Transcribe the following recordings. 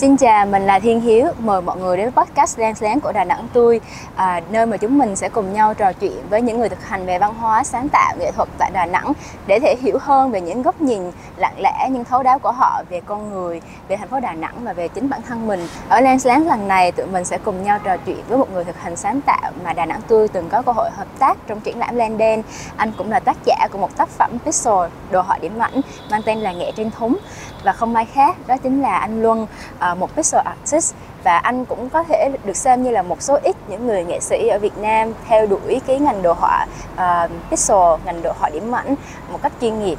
Xin chào, mình là Thiên Hiếu. Mời mọi người đến podcast Lens Lén của Đà Nẵng Tui, à, nơi mà chúng mình sẽ cùng nhau trò chuyện với những người thực hành về văn hóa, sáng tạo, nghệ thuật tại Đà Nẵng để thể hiểu hơn về những góc nhìn lặng lẽ nhưng thấu đáo của họ về con người, về thành phố Đà Nẵng và về chính bản thân mình. Ở Lens Lén lần này, tụi mình sẽ cùng nhau trò chuyện với một người thực hành sáng tạo mà Đà Nẵng Tui từng có cơ hội hợp tác trong triển lãm landen Anh cũng là tác giả của một tác phẩm Pixel, đồ họa điểm ảnh mang tên là Nghệ Trên Thúng và không ai khác đó chính là anh Luân à, một pixel artist và anh cũng có thể được xem như là một số ít những người nghệ sĩ ở Việt Nam theo đuổi cái ngành đồ họa uh, pixel ngành đồ họa điểm ảnh một cách chuyên nghiệp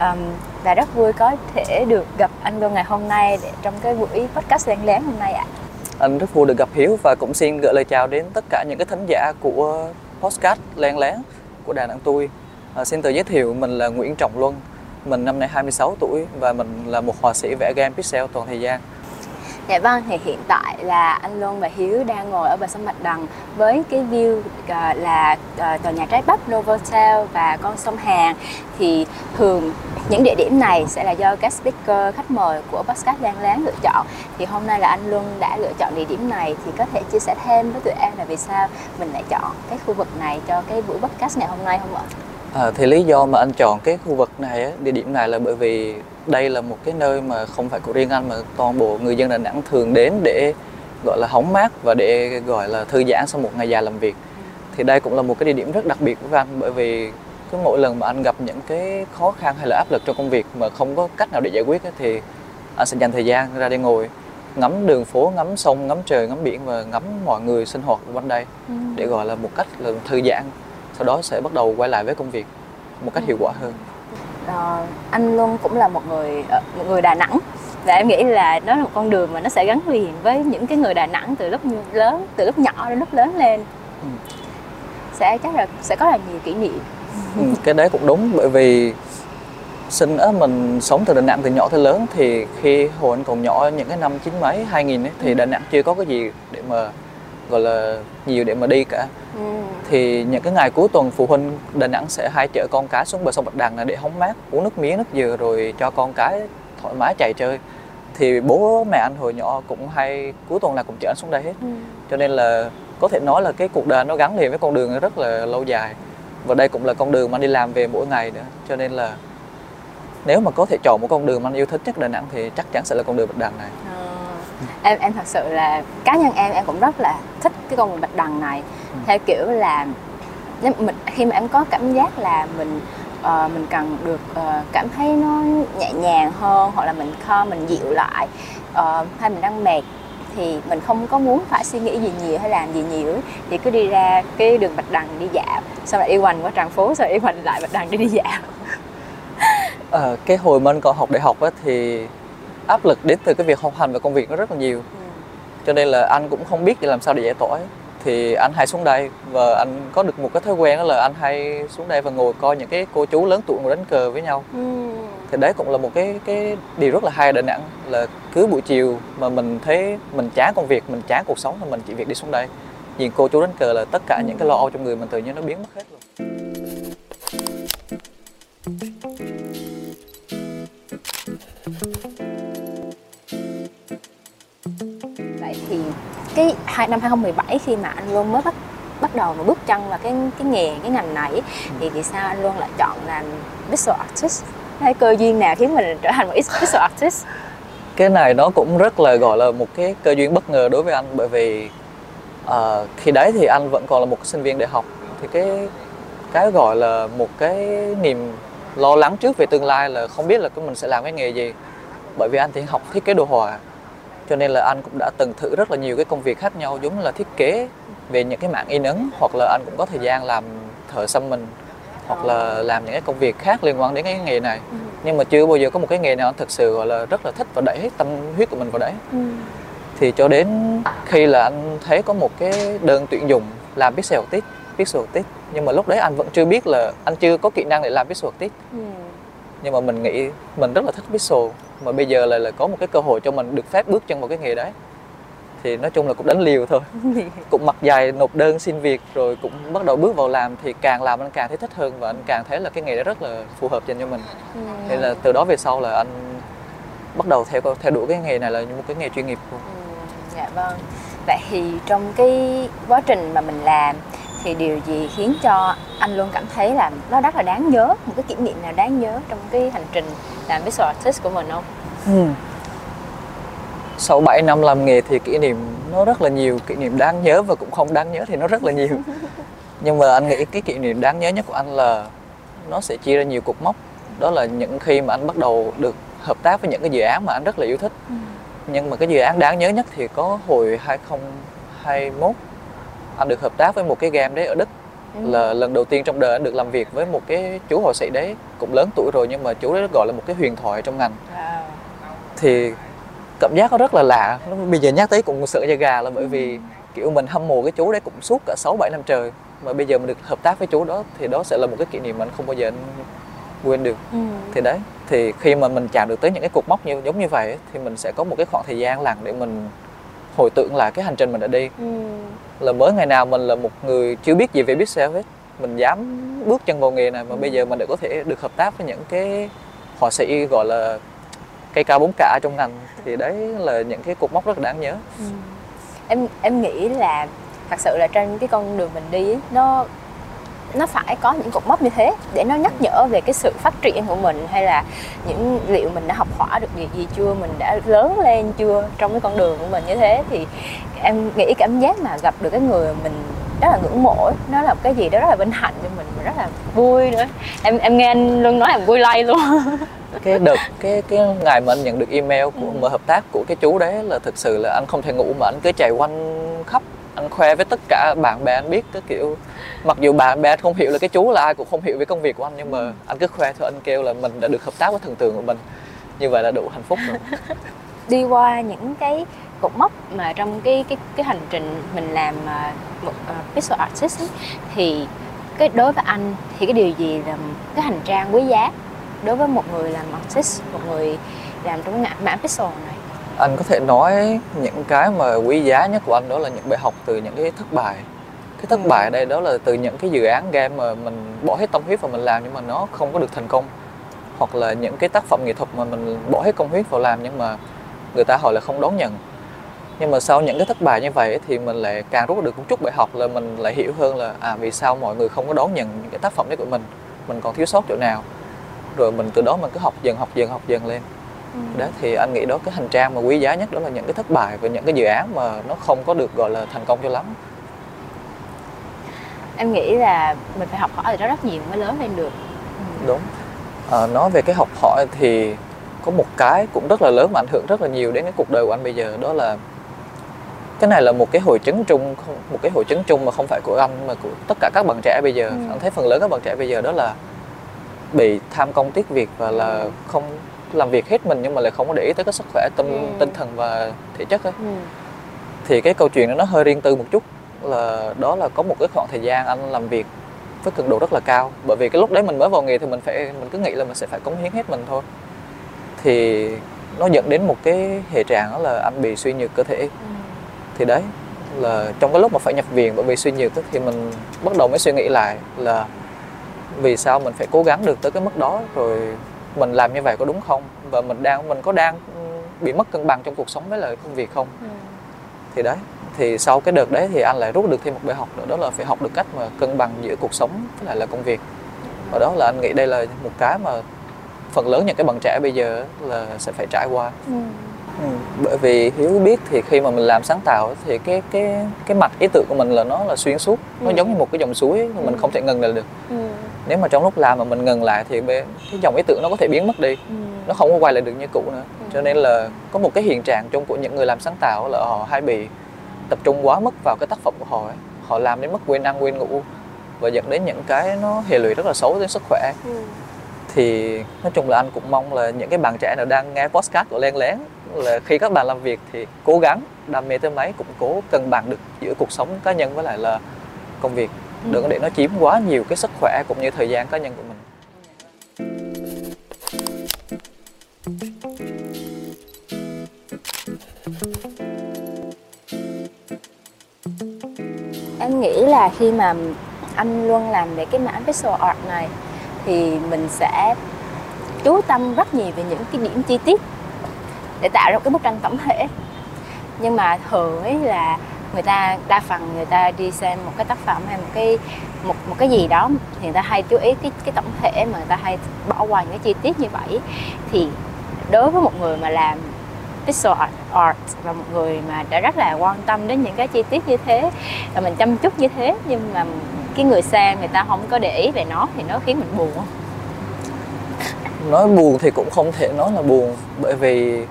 um, và rất vui có thể được gặp anh Luân ngày hôm nay để trong cái buổi podcast lén lén hôm nay ạ. Anh rất vui được gặp Hiếu và cũng xin gửi lời chào đến tất cả những cái thính giả của podcast lén lén của Đà Nẵng tôi. À, xin tự giới thiệu mình là Nguyễn Trọng Luân, mình năm nay 26 tuổi và mình là một họa sĩ vẽ game pixel toàn thời gian. Dạ vâng, thì hiện tại là anh Luân và Hiếu đang ngồi ở bờ sông Bạch Đằng với cái view uh, là uh, tòa nhà trái bắp Novotel và con sông Hàn. Thì thường những địa điểm này sẽ là do các speaker khách mời của podcast Lan Láng lựa chọn. Thì hôm nay là anh Luân đã lựa chọn địa điểm này thì có thể chia sẻ thêm với tụi em là vì sao mình lại chọn cái khu vực này cho cái buổi podcast ngày hôm nay không ạ? À, thì lý do mà anh chọn cái khu vực này, địa điểm này là bởi vì đây là một cái nơi mà không phải của riêng anh mà toàn bộ người dân Đà Nẵng thường đến để gọi là hóng mát và để gọi là thư giãn sau một ngày dài làm việc. Thì đây cũng là một cái địa điểm rất đặc biệt với anh bởi vì cứ mỗi lần mà anh gặp những cái khó khăn hay là áp lực trong công việc mà không có cách nào để giải quyết thì anh sẽ dành thời gian ra đây ngồi ngắm đường phố, ngắm sông, ngắm trời, ngắm biển và ngắm mọi người sinh hoạt quanh đây ừ. để gọi là một cách là thư giãn sau đó sẽ bắt đầu quay lại với công việc một cách hiệu quả hơn. À, anh luôn cũng là một người ờ, một người Đà Nẵng. Và em nghĩ là nó là một con đường mà nó sẽ gắn liền với những cái người Đà Nẵng từ lúc lớn từ lúc nhỏ đến lúc lớn lên. Ừ. sẽ chắc là sẽ có là nhiều kỷ niệm. Ừ, cái đấy cũng đúng bởi vì sinh á mình sống từ Đà Nẵng từ nhỏ tới lớn thì khi hồi anh còn nhỏ những cái năm chín mấy hai nghìn ấy thì Đà Nẵng chưa có cái gì để mà gọi là nhiều để mà đi cả. Ừ. thì những cái ngày cuối tuần phụ huynh Đà Nẵng sẽ hay chở con cái xuống bờ sông Bạch Đằng để hóng mát uống nước mía nước dừa rồi cho con cái thoải mái chạy chơi. Thì bố mẹ anh hồi nhỏ cũng hay cuối tuần nào cũng chở anh xuống đây hết. Ừ. cho nên là có thể nói là cái cuộc đời nó gắn liền với con đường rất là lâu dài. Và đây cũng là con đường mà anh đi làm về mỗi ngày nữa. Cho nên là nếu mà có thể chọn một con đường mà anh yêu thích nhất Đà Nẵng thì chắc chắn sẽ là con đường Bạch Đằng này. À em em thật sự là cá nhân em em cũng rất là thích cái con đường bạch đằng này. Ừ. theo kiểu là mình khi mà em có cảm giác là mình uh, mình cần được uh, cảm thấy nó nhẹ nhàng hơn hoặc là mình kho mình dịu lại uh, hay mình đang mệt thì mình không có muốn phải suy nghĩ gì nhiều hay làm gì nhiều thì cứ đi ra cái đường bạch đằng đi dạo. Xong lại đi quanh qua tràng phố rồi đi quanh lại bạch đằng đi đi dạo. À, cái hồi mình còn học đại học á thì áp lực đến từ cái việc học hành và công việc nó rất là nhiều. Ừ. cho nên là anh cũng không biết làm sao để giải tỏa. Thì anh hay xuống đây và anh có được một cái thói quen đó là anh hay xuống đây và ngồi coi những cái cô chú lớn tuổi ngồi đánh cờ với nhau. Ừ. thì đấy cũng là một cái cái điều rất là hay ở Đà Nẵng là cứ buổi chiều mà mình thấy mình chán công việc mình chán cuộc sống thì mình chỉ việc đi xuống đây. Nhìn cô chú đánh cờ là tất cả những cái lo âu trong người mình tự nhiên nó biến mất hết luôn hai năm 2017 khi mà anh luôn mới bắt bắt đầu và bước chân vào cái cái nghề cái ngành này thì vì sao anh luôn lại chọn làm visual artist? Hay cơ duyên nào khiến mình trở thành một visual artist? Cái này nó cũng rất là gọi là một cái cơ duyên bất ngờ đối với anh bởi vì uh, khi đấy thì anh vẫn còn là một sinh viên đại học. Thì cái cái gọi là một cái niềm lo lắng trước về tương lai là không biết là mình sẽ làm cái nghề gì. Bởi vì anh thì học thiết kế đồ họa cho nên là anh cũng đã từng thử rất là nhiều cái công việc khác nhau giống như là thiết kế về những cái mạng in ấn hoặc là anh cũng có thời gian làm thợ xăm mình hoặc là làm những cái công việc khác liên quan đến cái nghề này ừ. nhưng mà chưa bao giờ có một cái nghề nào anh thực sự gọi là rất là thích và đẩy hết tâm huyết của mình vào đấy ừ. thì cho đến khi là anh thấy có một cái đơn tuyển dụng làm pixel artist pixel artist nhưng mà lúc đấy anh vẫn chưa biết là anh chưa có kỹ năng để làm pixel artist ừ. Nhưng mà mình nghĩ mình rất là thích pixel mà bây giờ là là có một cái cơ hội cho mình được phép bước chân vào cái nghề đấy thì nói chung là cũng đánh liều thôi cũng mặt dài nộp đơn xin việc rồi cũng bắt đầu bước vào làm thì càng làm anh càng thấy thích hơn và anh càng thấy là cái nghề đó rất là phù hợp dành cho mình ừ. nên là từ đó về sau là anh bắt đầu theo theo đuổi cái nghề này là một cái nghề chuyên nghiệp luôn. Ừ, dạ vâng. Vậy thì trong cái quá trình mà mình làm thì điều gì khiến cho anh luôn cảm thấy là nó rất là đáng nhớ một cái kỷ niệm nào đáng nhớ trong cái hành trình làm visual artist của mình không? Ừ. Sau 7 năm làm nghề thì kỷ niệm nó rất là nhiều, kỷ niệm đáng nhớ và cũng không đáng nhớ thì nó rất là nhiều. Nhưng mà anh nghĩ cái kỷ niệm đáng nhớ nhất của anh là nó sẽ chia ra nhiều cột mốc. Đó là những khi mà anh bắt đầu được hợp tác với những cái dự án mà anh rất là yêu thích. Ừ. Nhưng mà cái dự án đáng nhớ nhất thì có hồi 2021 anh được hợp tác với một cái game đấy ở Đức ừ. là lần đầu tiên trong đời anh được làm việc với một cái chú họa sĩ đấy cũng lớn tuổi rồi nhưng mà chú đấy gọi là một cái huyền thoại trong ngành wow. thì cảm giác nó rất là lạ bây giờ nhắc tới cũng sợ da gà là bởi vì ừ. kiểu mình hâm mộ cái chú đấy cũng suốt cả 6 7 năm trời mà bây giờ mình được hợp tác với chú đó thì đó sẽ là một cái kỷ niệm mà anh không bao giờ anh quên được ừ. thì đấy thì khi mà mình chạm được tới những cái cột mốc như giống như vậy thì mình sẽ có một cái khoảng thời gian lặng để mình hồi tưởng lại cái hành trình mình đã đi ừ. là mới ngày nào mình là một người chưa biết gì về biết sale hết mình dám bước chân vào nghề này mà ừ. bây giờ mình đã có thể được hợp tác với những cái họa sĩ gọi là cây cao bốn cả trong ngành thì đấy là những cái cột mốc rất là đáng nhớ ừ. em em nghĩ là thật sự là trên cái con đường mình đi nó nó phải có những cột mốc như thế để nó nhắc nhở về cái sự phát triển của mình hay là những liệu mình đã học hỏi được gì gì chưa, mình đã lớn lên chưa trong cái con đường của mình như thế thì em nghĩ cảm giác mà gặp được cái người mình rất là ngưỡng mộ nó là một cái gì đó rất là vinh hạnh cho mình rất là vui nữa em em nghe anh luôn nói em vui lay luôn cái đợt, cái cái ngày mà anh nhận được email của ừ. mở hợp tác của cái chú đấy là thực sự là anh không thể ngủ mà anh cứ chạy quanh khắp anh khoe với tất cả bạn bè anh biết cái kiểu mặc dù bạn bè không hiểu là cái chú là ai cũng không hiểu về công việc của anh nhưng mà ừ. anh cứ khoe thôi anh kêu là mình đã được hợp tác với thần tượng của mình. Như vậy là đủ hạnh phúc rồi. Đi qua những cái cột mốc mà trong cái cái cái hành trình mình làm uh, một uh, visual artist ấy, thì cái đối với anh thì cái điều gì là cái hành trang quý giá đối với một người làm artist một người làm trong cái mảng visual này anh có thể nói những cái mà quý giá nhất của anh đó là những bài học từ những cái thất bại. Cái thất ừ. bại ở đây đó là từ những cái dự án game mà mình bỏ hết tâm huyết vào mình làm nhưng mà nó không có được thành công. Hoặc là những cái tác phẩm nghệ thuật mà mình bỏ hết công huyết vào làm nhưng mà người ta họ lại không đón nhận. Nhưng mà sau những cái thất bại như vậy thì mình lại càng rút được một chút bài học là mình lại hiểu hơn là à vì sao mọi người không có đón nhận những cái tác phẩm đấy của mình? Mình còn thiếu sót chỗ nào? Rồi mình từ đó mình cứ học dần học dần học dần lên ừ. đó thì anh nghĩ đó cái hành trang mà quý giá nhất đó là những cái thất bại và những cái dự án mà nó không có được gọi là thành công cho lắm em nghĩ là mình phải học hỏi từ đó rất nhiều mới lớn lên được ừ. đúng à, nói về cái học hỏi thì có một cái cũng rất là lớn mà ảnh hưởng rất là nhiều đến cái cuộc đời của anh bây giờ đó là cái này là một cái hội chứng chung một cái hội chứng chung mà không phải của anh mà của tất cả các bạn trẻ bây giờ ừ. anh thấy phần lớn các bạn trẻ bây giờ đó là bị tham công tiếc việc và là không làm việc hết mình nhưng mà lại không có để ý tới cái sức khỏe tâm ừ. tinh thần và thể chất ấy. Ừ. thì cái câu chuyện đó nó hơi riêng tư một chút là đó là có một cái khoảng thời gian anh làm việc với cường độ rất là cao bởi vì cái lúc đấy mình mới vào nghề thì mình phải mình cứ nghĩ là mình sẽ phải cống hiến hết mình thôi thì nó dẫn đến một cái hệ trạng đó là anh bị suy nhược cơ thể ừ. thì đấy là trong cái lúc mà phải nhập viện bởi vì suy nhược thì mình bắt đầu mới suy nghĩ lại là vì sao mình phải cố gắng được tới cái mức đó rồi mình làm như vậy có đúng không và mình đang mình có đang bị mất cân bằng trong cuộc sống với lại công việc không ừ. thì đấy thì sau cái đợt đấy thì anh lại rút được thêm một bài học nữa đó là phải học được cách mà cân bằng giữa cuộc sống với lại là công việc và đó là anh nghĩ đây là một cái mà phần lớn những cái bạn trẻ bây giờ là sẽ phải trải qua ừ. Ừ, bởi vì hiếu biết thì khi mà mình làm sáng tạo thì cái cái cái mặt ý tưởng của mình là nó là xuyên suốt nó ừ. giống như một cái dòng suối mà mình ừ. không thể ngừng lại được ừ. Nếu mà trong lúc làm mà mình ngừng lại thì cái dòng ý tưởng nó có thể biến mất đi ừ. nó không có quay lại được như cũ nữa ừ. cho nên là có một cái hiện trạng chung của những người làm sáng tạo là họ hay bị tập trung quá mức vào cái tác phẩm của họ ấy. họ làm đến mức quên ăn quên ngủ và dẫn đến những cái nó hệ lụy rất là xấu đến sức khỏe ừ. thì nói chung là anh cũng mong là những cái bạn trẻ nào đang nghe podcast của Len Lén là khi các bạn làm việc thì cố gắng đam mê tới mấy cũng cố cân bằng được giữa cuộc sống cá nhân với lại là công việc ừ. đừng có để nó chiếm quá nhiều cái sức khỏe cũng như thời gian cá nhân của mình em nghĩ là khi mà anh luôn làm về cái mảng visual art này, thì mình sẽ chú tâm rất nhiều về những cái điểm chi tiết để tạo ra cái bức tranh tổng thể nhưng mà thường ấy là người ta đa phần người ta đi xem một cái tác phẩm hay một cái một một cái gì đó thì người ta hay chú ý cái cái tổng thể mà người ta hay bỏ qua những cái chi tiết như vậy thì đối với một người mà làm pixel art, art và một người mà đã rất là quan tâm đến những cái chi tiết như thế và mình chăm chút như thế nhưng mà cái người xem người ta không có để ý về nó thì nó khiến mình buồn không? nói buồn thì cũng không thể nói là buồn bởi vì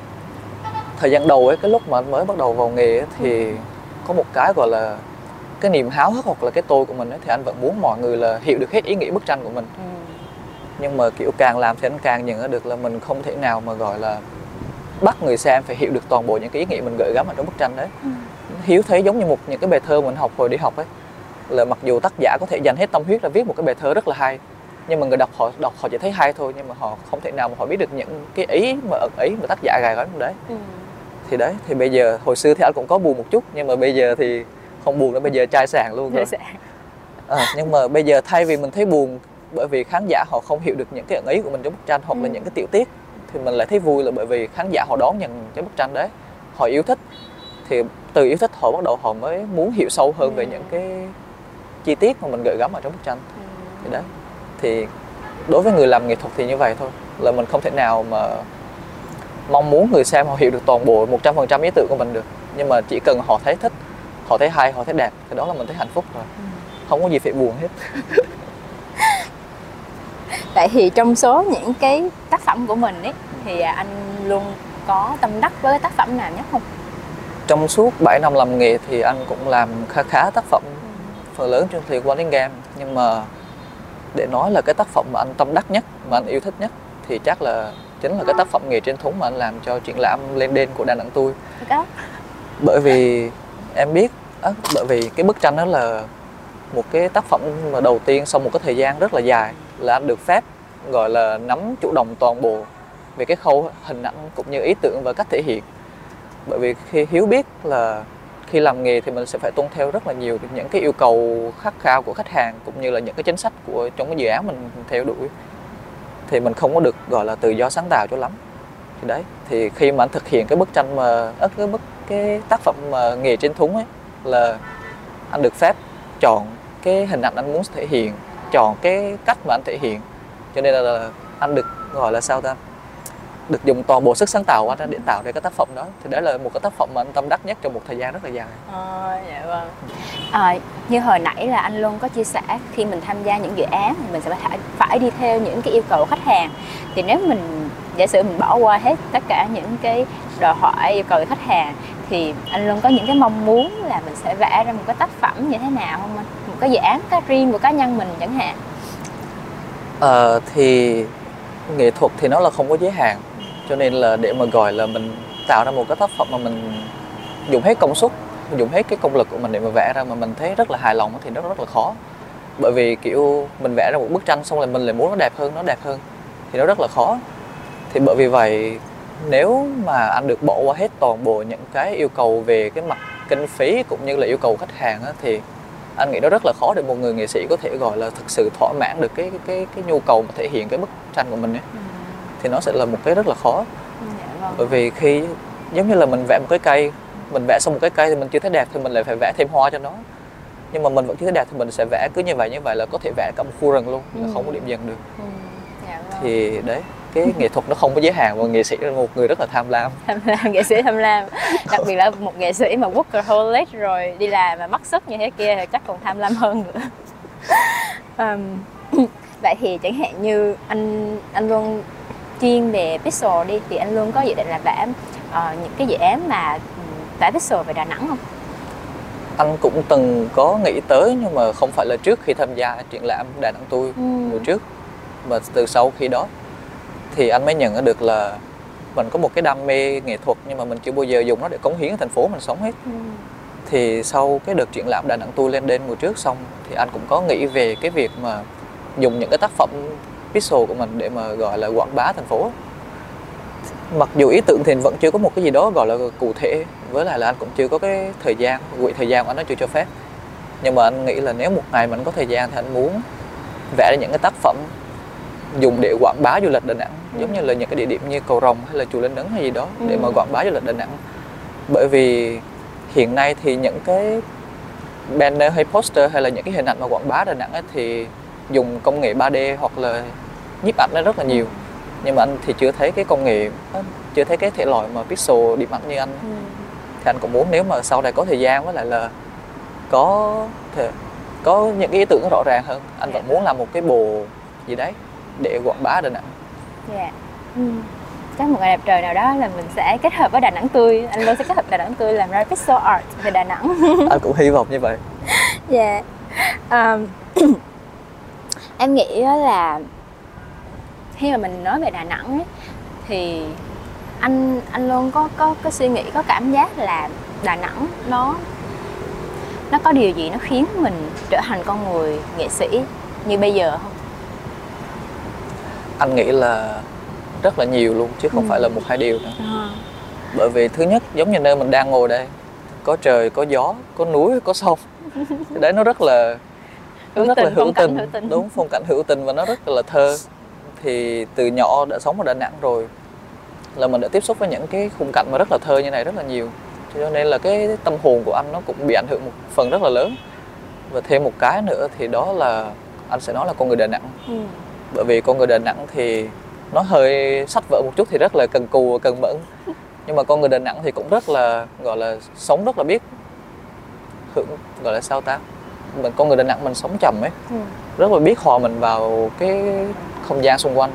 thời gian đầu ấy cái lúc mà anh mới bắt đầu vào nghề ấy, thì có một cái gọi là cái niềm háo hức hoặc là cái tôi của mình ấy, thì anh vẫn muốn mọi người là hiểu được hết ý nghĩa bức tranh của mình Ừ. nhưng mà kiểu càng làm thì anh càng nhận ra được là mình không thể nào mà gọi là bắt người xem phải hiểu được toàn bộ những cái ý nghĩa mình gửi gắm ở trong bức tranh đấy Ừ. hiếu thấy giống như một những cái bài thơ mình học hồi đi học ấy là mặc dù tác giả có thể dành hết tâm huyết là viết một cái bài thơ rất là hay nhưng mà người đọc họ đọc họ chỉ thấy hay thôi nhưng mà họ không thể nào mà họ biết được những cái ý mà ẩn ý mà tác giả gài gắm đấy Ừ. thì đấy thì bây giờ hồi xưa thì anh cũng có buồn một chút nhưng mà bây giờ thì không buồn nữa bây giờ trai sảng luôn rồi à, nhưng mà bây giờ thay vì mình thấy buồn bởi vì khán giả họ không hiểu được những cái ẩn ý của mình trong bức tranh hoặc là Ừ. những cái tiểu tiết thì mình lại thấy vui là bởi vì khán giả họ đón nhận cái bức tranh đấy họ yêu thích thì từ yêu thích họ bắt đầu họ mới muốn hiểu sâu hơn về Ừ. những cái chi tiết mà mình gợi gắm ở trong bức tranh Ừ. thì đấy thì đối với người làm nghệ thuật thì như vậy thôi là mình không thể nào mà mong muốn người xem họ hiểu được toàn bộ 100% ý tưởng của mình được. Nhưng mà chỉ cần họ thấy thích họ thấy hay họ thấy đẹp thì đó là mình thấy hạnh phúc rồi. Ừ. không có gì phải buồn hết. Vậy thì trong số những cái tác phẩm của mình ấy thì anh luôn có tâm đắc với tác phẩm nào nhất không? trong suốt 7 năm làm nghề thì anh cũng làm khá khá tác phẩm. Phần lớn trên liên quan đến game. Nhưng mà để nói là cái tác phẩm mà anh tâm đắc nhất mà anh yêu thích nhất thì chắc là chính là cái tác phẩm nghề trên thúng mà anh làm cho triển lãm lên đên của Đà Nẵng tôi bởi vì em biết á, bởi vì cái bức tranh đó là một cái tác phẩm mà đầu tiên sau một cái thời gian rất là dài là anh được phép gọi là nắm chủ động toàn bộ về cái khâu hình ảnh cũng như ý tưởng và cách thể hiện. Bởi vì khi hiếu biết là khi làm nghề thì mình sẽ phải tuân theo rất là nhiều những cái yêu cầu khắc khao của khách hàng cũng như là những cái chính sách của trong cái dự án mình theo đuổi thì mình không có được gọi là tự do sáng tạo cho lắm. Thì đấy thì khi mà anh thực hiện cái bức tranh mà ớt cái bức cái tác phẩm mà nghề trên thúng ấy là anh được phép chọn cái hình ảnh anh muốn thể hiện chọn cái cách mà anh thể hiện. Cho nên là, là anh được gọi là sao ta? Được dùng toàn bộ sức sáng tạo của anh ra để tạo ra cái tác phẩm đó thì đấy là một cái tác phẩm mà anh tâm đắc nhất trong một thời gian rất là dài Ờ, dạ vâng. À, như hồi nãy là anh luôn có chia sẻ khi mình tham gia những dự án thì mình sẽ phải phải đi theo những cái yêu cầu của khách hàng. Thì nếu mình giả sử mình bỏ qua hết tất cả những cái đòi hỏi yêu cầu của khách hàng thì anh luôn có những cái mong muốn là mình sẽ vẽ ra một cái tác phẩm như thế nào không anh? Một cái dự án cá riêng của cá nhân mình chẳng hạn. Ờ, thì nghệ thuật thì nó là không có giới hạn cho nên là để mà gọi là mình tạo ra một cái tác phẩm mà mình dùng hết công suất mình dùng hết cái công lực của mình để mà vẽ ra mà mình thấy rất là hài lòng thì nó rất là khó. Bởi vì kiểu mình vẽ ra một bức tranh xong là mình lại muốn nó đẹp hơn nó đẹp hơn thì nó rất là khó. Thì bởi vì vậy nếu mà anh được bỏ qua hết toàn bộ những cái yêu cầu về cái mặt kinh phí cũng như là yêu cầu khách hàng á, thì anh nghĩ nó rất là khó để một người nghệ sĩ có thể gọi là thực sự thỏa mãn được cái cái cái, cái nhu cầu mà thể hiện cái bức tranh của mình ấy thì nó sẽ là một cái rất là khó. Dạ vâng. bởi vì khi giống như là mình vẽ một cái cây mình vẽ xong một cái cây thì mình chưa thấy đẹp thì mình lại phải vẽ thêm hoa cho nó. Nhưng mà mình vẫn chưa thấy đẹp thì mình sẽ vẽ cứ như vậy như vậy là có thể vẽ cả một khu rừng luôn là không có điểm dừng được. Ừ, dạ vâng. thì đấy cái nghệ thuật nó không có giới hạn và nghệ sĩ là một người rất là tham lam. Tham lam nghệ sĩ tham lam. Đặc biệt là một nghệ sĩ mà workaholic rồi đi làm mà mất sức như thế kia thì chắc còn tham lam hơn nữa. Ừm, vậy thì chẳng hạn như anh anh luôn chuyên về pixel đi thì anh luôn có dự định là vẽ ờ, những cái dự án mà ừm, vẽ pixel về Đà Nẵng không? anh cũng từng có nghĩ tới nhưng mà không phải là trước khi tham gia triển lãm Đà Nẵng tôi mùa trước. Mà từ sau khi đó thì anh mới nhận được là mình có một cái đam mê nghệ thuật nhưng mà mình chưa bao giờ dùng nó để cống hiến thành phố mình sống hết. Ừm, thì sau cái đợt triển lãm Đà Nẵng tôi lên đên mùa trước xong thì anh cũng có nghĩ về cái việc mà dùng những cái tác phẩm pixel của mình để mà gọi là quảng bá thành phố. Mặc dù ý tưởng thì vẫn chưa có một cái gì đó gọi là cụ thể với lại là anh cũng chưa có cái thời gian quỹ thời gian của anh nó chưa cho phép. Nhưng mà anh nghĩ là nếu một ngày mình có thời gian thì anh muốn vẽ ra những cái tác phẩm dùng để quảng bá du lịch Đà Nẵng giống như là những cái địa điểm như cầu Rồng hay là chùa Linh Ấn hay gì đó để mà Ừ. quảng bá du lịch Đà Nẵng. Bởi vì hiện nay thì những cái banner hay poster hay là những cái hình ảnh mà quảng bá Đà Nẵng ấy thì dùng công nghệ 3D hoặc là nhiếp ảnh nó rất là nhiều. Nhưng mà anh thì chưa thấy cái công nghệ chưa thấy cái thể loại mà pixel điểm ảnh như anh. Ừ. thì anh cũng muốn nếu mà sau này có thời gian với lại là có thể có những cái ý tưởng rõ ràng hơn anh vẫn muốn làm một cái bộ gì đấy để quảng bá Đà Nẵng Dạ. Ừ. Chắc một ngày đẹp trời nào đó là mình sẽ kết hợp với Đà Nẵng tươi. Anh luôn sẽ kết hợp Đà Nẵng tươi làm ra pixel art về Đà Nẵng. Anh cũng hy vọng như vậy. Dạ. Ờm, Em nghĩ là khi mà mình nói về Đà Nẵng ấy, thì anh anh luôn có có có suy nghĩ có cảm giác là Đà Nẵng nó nó có điều gì nó khiến mình trở thành con người nghệ sĩ như bây giờ không? anh nghĩ là rất là nhiều luôn chứ không Ừ. phải là một hai điều nữa bởi vì thứ nhất giống như nơi mình đang ngồi đây có trời có gió có núi có sông đấy nó rất là nó Hữu rất là tình, hữu phong cảnh tình. hữu tình. đúng phong cảnh hữu tình và nó rất là thơ thì từ nhỏ đã sống ở Đà Nẵng rồi là mình đã tiếp xúc với những cái khung cảnh mà rất là thơ như này rất là nhiều. Cho nên là cái tâm hồn của anh nó cũng bị ảnh hưởng một phần rất là lớn. Và thêm một cái nữa thì đó là anh sẽ nói là con người Đà Nẵng. Ừ. bởi vì con người Đà Nẵng thì nó hơi sách vở một chút thì rất là cần cù và cần mẫn. Nhưng mà con người Đà Nẵng thì cũng rất là gọi là sống rất là biết hưởng gọi là sao ta? Mình con người Đà Nẵng mình sống chậm ấy. Ừ. rất là biết hòa mình vào cái không gian xung quanh.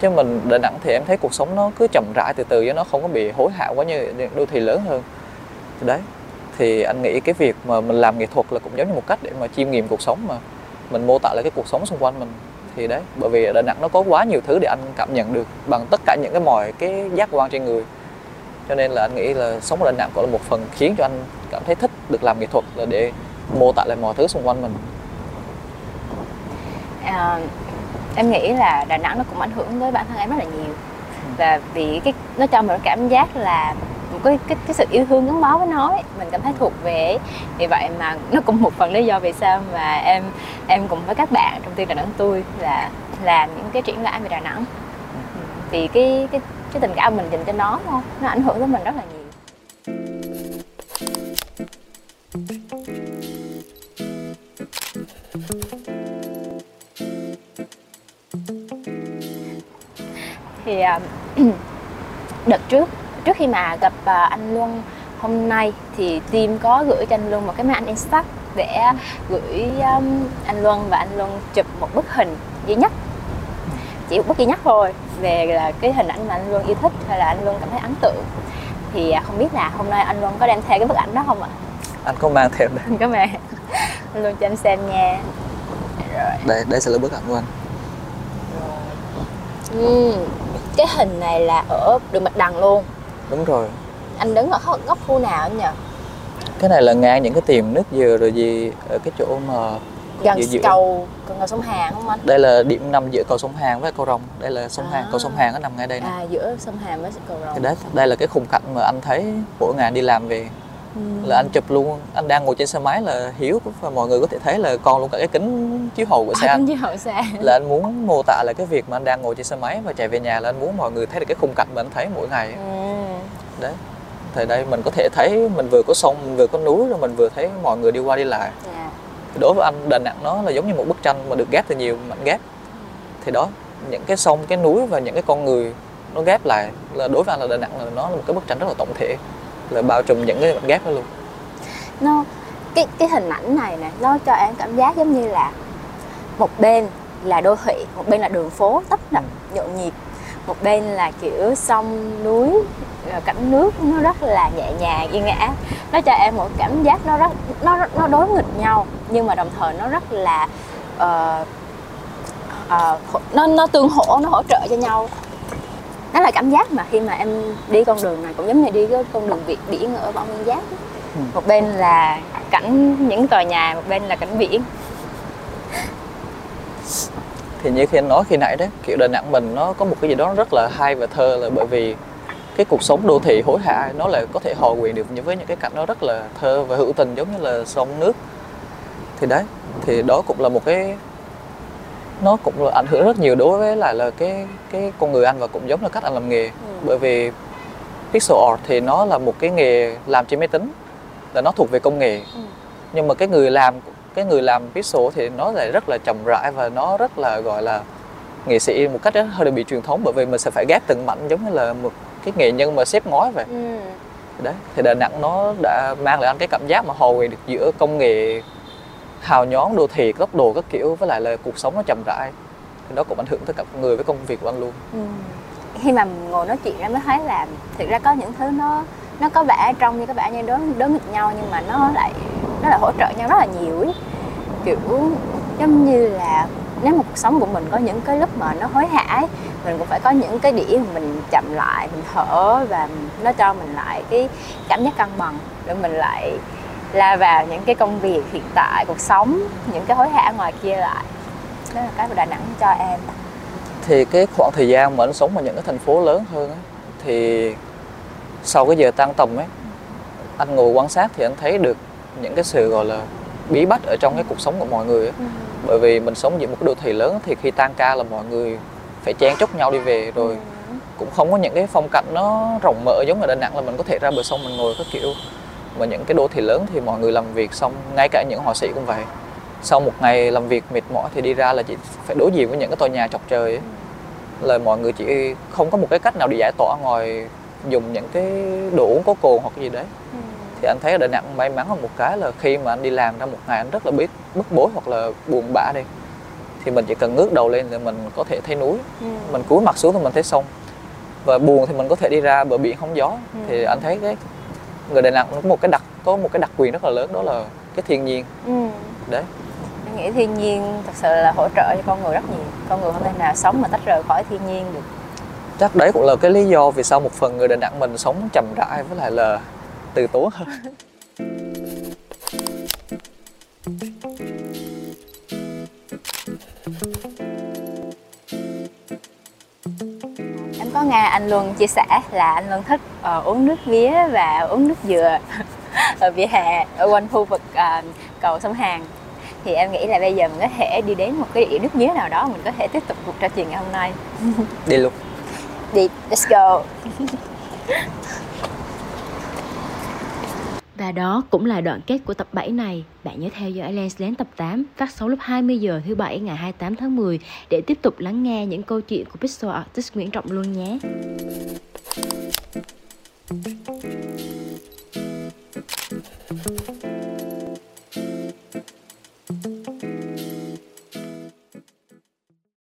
Chứ mình Đà Nẵng thì em thấy cuộc sống nó cứ chậm rãi từ từ chứ nó không có bị hối hả quá như đô thị lớn hơn. Thì đấy thì anh nghĩ cái việc mà mình làm nghệ thuật là cũng giống như một cách để mà chiêm nghiệm cuộc sống mà. Mình mô tả lại cái cuộc sống xung quanh mình. Thì đấy bởi vì ở Đà Nẵng nó có quá nhiều thứ để anh cảm nhận được bằng tất cả những cái mọi cái giác quan trên người. Cho nên là anh nghĩ là sống ở Đà Nẵng cũng là một phần khiến cho anh cảm thấy thích được làm nghệ thuật là để mô tả lại mọi thứ xung quanh mình. À, em nghĩ là Đà Nẵng nó cũng ảnh hưởng tới bản thân em rất là nhiều. Và vì cái nó cho mình cảm giác là một cái cái cái sự yêu thương gắn bó với nó ấy, mình cảm thấy thuộc về ấy. vì vậy mà nó cũng một phần lý do vì sao mà em em cùng với các bạn trong team Đà Nẵng tôi là làm những cái triển lãm về Đà Nẵng. Ừ, vì cái cái cái tình cảm mình dành cho nó thôi nó ảnh hưởng tới mình rất là nhiều thì à, đợt trước trước khi mà gặp à, anh Luân hôm nay thì team có gửi cho anh Luân một cái máy ảnh Instax để gửi um, anh Luân và anh Luân chụp một bức hình duy nhất. Chỉ một bức duy nhất thôi về là cái hình ảnh mà anh Luân yêu thích hay là anh Luân cảm thấy ấn tượng. Thì à, không biết là hôm nay anh Luân có đem theo cái bức ảnh đó không ạ? anh có mang theo đây. Cảm ơn anh Luân cho em xem nha. Rồi đây đây sẽ là bức ảnh của anh. Ừm, cái hình này là ở đường Bạch Đằng luôn. Đúng rồi. Anh đứng ở góc, khu nào anh nhỉ? Cái này là ngang những cái tiệm nước dừa rồi gì ở cái chỗ mà gần Giữa- giữa. cầu gần cầu sông Hàn không anh? Đây là điểm nằm giữa cầu sông Hàn với cầu Rồng. Đây là sông Hàn À. cầu sông Hàn nó nằm ngay đây nè. À giữa sông Hàn với cầu rồng. Đấy đây là cái khung cảnh mà anh thấy mỗi ngày đi làm về Ừm. là anh chụp luôn anh đang ngồi trên xe máy là hiếu và mọi người có thể thấy là còn luôn cả cái kính chiếu hậu của xe à, anh như hậu xe là anh muốn mô tả lại cái việc mà anh đang ngồi trên xe máy và chạy về nhà là anh muốn mọi người thấy được cái khung cảnh mà anh thấy mỗi ngày. Ừm. đấy thì đây mình có thể thấy mình vừa có sông mình vừa có núi rồi mình vừa thấy mọi người đi qua đi lại Dạ. Thì đối với anh Đà Nẵng nó là giống như một bức tranh mà được ghép từ nhiều mảnh ghép thì đó những cái sông cái núi và những cái con người nó ghép lại là đối với anh là Đà Nẵng là nó là một cái bức tranh rất là tổng thể là bao trùm những cái mảnh ghép đó luôn. Nó cái cái hình ảnh này nè nó cho em cảm giác giống như là một bên là đô thị một bên là đường phố tấp nập nhộn nhịp. Một bên là kiểu sông núi rồi cảnh nước nó rất là nhẹ nhàng yên ả nó cho em một cảm giác nó rất nó nó đối nghịch nhau nhưng mà đồng thời nó rất là ờ, ờ, hỗ- nó nó tương hỗ nó hỗ trợ cho nhau đó là cảm giác mà khi mà em đi con đường này cũng giống như đi cái con đường việt biển ở Võ Nguyên Giáp. Ừ. một bên là cảnh những tòa nhà một bên là cảnh biển thì như khi anh nói khi nãy đấy kiểu Đà Nẵng mình nó có một cái gì đó rất là hay và thơ là bởi vì cái cuộc sống đô thị hối hả nó lại có thể hòa quyện được với những cái cảnh nó rất là thơ và hữu tình giống như là sông nước thì đấy thì đó cũng là một cái nó cũng là ảnh hưởng rất nhiều đối với lại là cái cái con người anh và cũng giống là cách anh làm nghề Ừ. bởi vì pixel art thì nó là một cái nghề làm trên máy tính là nó thuộc về công nghệ Ừ. nhưng mà cái người làm cái người làm pixel thì nó lại rất là chậm rãi và nó rất là gọi là nghệ sĩ một cách rất hơi bị truyền thống bởi vì mình sẽ phải ghép từng mảnh giống như là một cái nghệ nhân mà xếp ngói vậy Ừ. đấy thì Đà Nẵng nó đã mang lại anh cái cảm giác mà hòa quyện được giữa công nghệ hào nhón đồ thị góc đồ các kiểu với lại là cuộc sống nó chậm rãi. Thì đó cũng ảnh hưởng tới cả con người với công việc của anh luôn. Ừ. khi mà ngồi nói chuyện ra mới thấy là thực ra có những thứ nó nó có vẻ trong như các bạn như đối đối nghịch nhau nhưng mà nó lại nó lại hỗ trợ nhau rất là nhiều ấy. Kiểu giống như là nếu mà cuộc sống của mình có những cái lúc mà nó hối hả ấy, mình cũng phải có những cái điểm mình chậm lại mình thở và nó cho mình lại cái cảm giác cân bằng để mình lại la vào những cái công việc hiện tại cuộc sống những cái hối hả ngoài kia lại đó là cái mà đà nẵng cho em thì cái khoảng thời gian mà anh sống ở những cái thành phố lớn hơn ấy, thì sau cái giờ tan tầm ấy anh ngồi quan sát thì anh thấy được những cái sự gọi là bí bách ở trong cái cuộc sống của mọi người ấy. bởi vì mình sống giữa một cái đô thị lớn thì khi tan ca là mọi người phải chen chúc nhau đi về rồi Ừ. cũng không có những cái phong cảnh nó rộng mở giống ở Đà Nẵng là mình có thể ra bờ sông mình ngồi các kiểu mà những cái đô thị lớn thì mọi người làm việc xong ngay cả những họa sĩ cũng vậy sau một ngày làm việc mệt mỏi thì đi ra là chỉ phải đối diện với những cái tòa nhà chọc trời ấy. là mọi người chỉ không có một cái cách nào để giải tỏa ngoài dùng những cái đồ uống có cồn hoặc cái gì đấy Ừ. thì anh thấy ở Đà Nẵng may mắn hơn một cái là khi mà anh đi làm ra một ngày anh rất là biết bức bối hoặc là buồn bã đi thì mình chỉ cần ngước đầu lên thì mình có thể thấy núi Ừ. mình cúi mặt xuống thì mình thấy sông và buồn thì mình có thể đi ra bờ biển hóng gió Ừ. thì anh thấy cái người Đà Nẵng có một cái đặc có một cái đặc quyền rất là lớn đó là cái thiên nhiên. Ừ. đấy. Em nghĩ thiên nhiên thật sự là hỗ trợ cho con người rất nhiều. Con người không thể nào sống mà tách rời khỏi thiên nhiên được. Chắc đấy cũng là cái lý do vì sao một phần người Đà Nẵng mình sống chậm rãi với lại là từ tốn hơn Có nghe anh Luân chia sẻ là anh Luân thích ờ, uống nước mía và uống nước dừa ở vỉa hè ở quanh khu vực ờ, cầu sông Hàn. Thì em nghĩ là bây giờ mình có thể đi đến một cái địa điểm nước mía nào đó mình có thể tiếp tục cuộc trò chuyện ngày hôm nay. Đi luôn. Đi let's go Và đó cũng là đoạn kết của tập 7 này. Bạn nhớ theo dõi Lens Lens tập 8 phát sóng lúc 20 giờ thứ bảy ngày 28 tháng 10 để tiếp tục lắng nghe những câu chuyện của Pixel Artist Nguyễn Trọng luôn nhé. Thank you.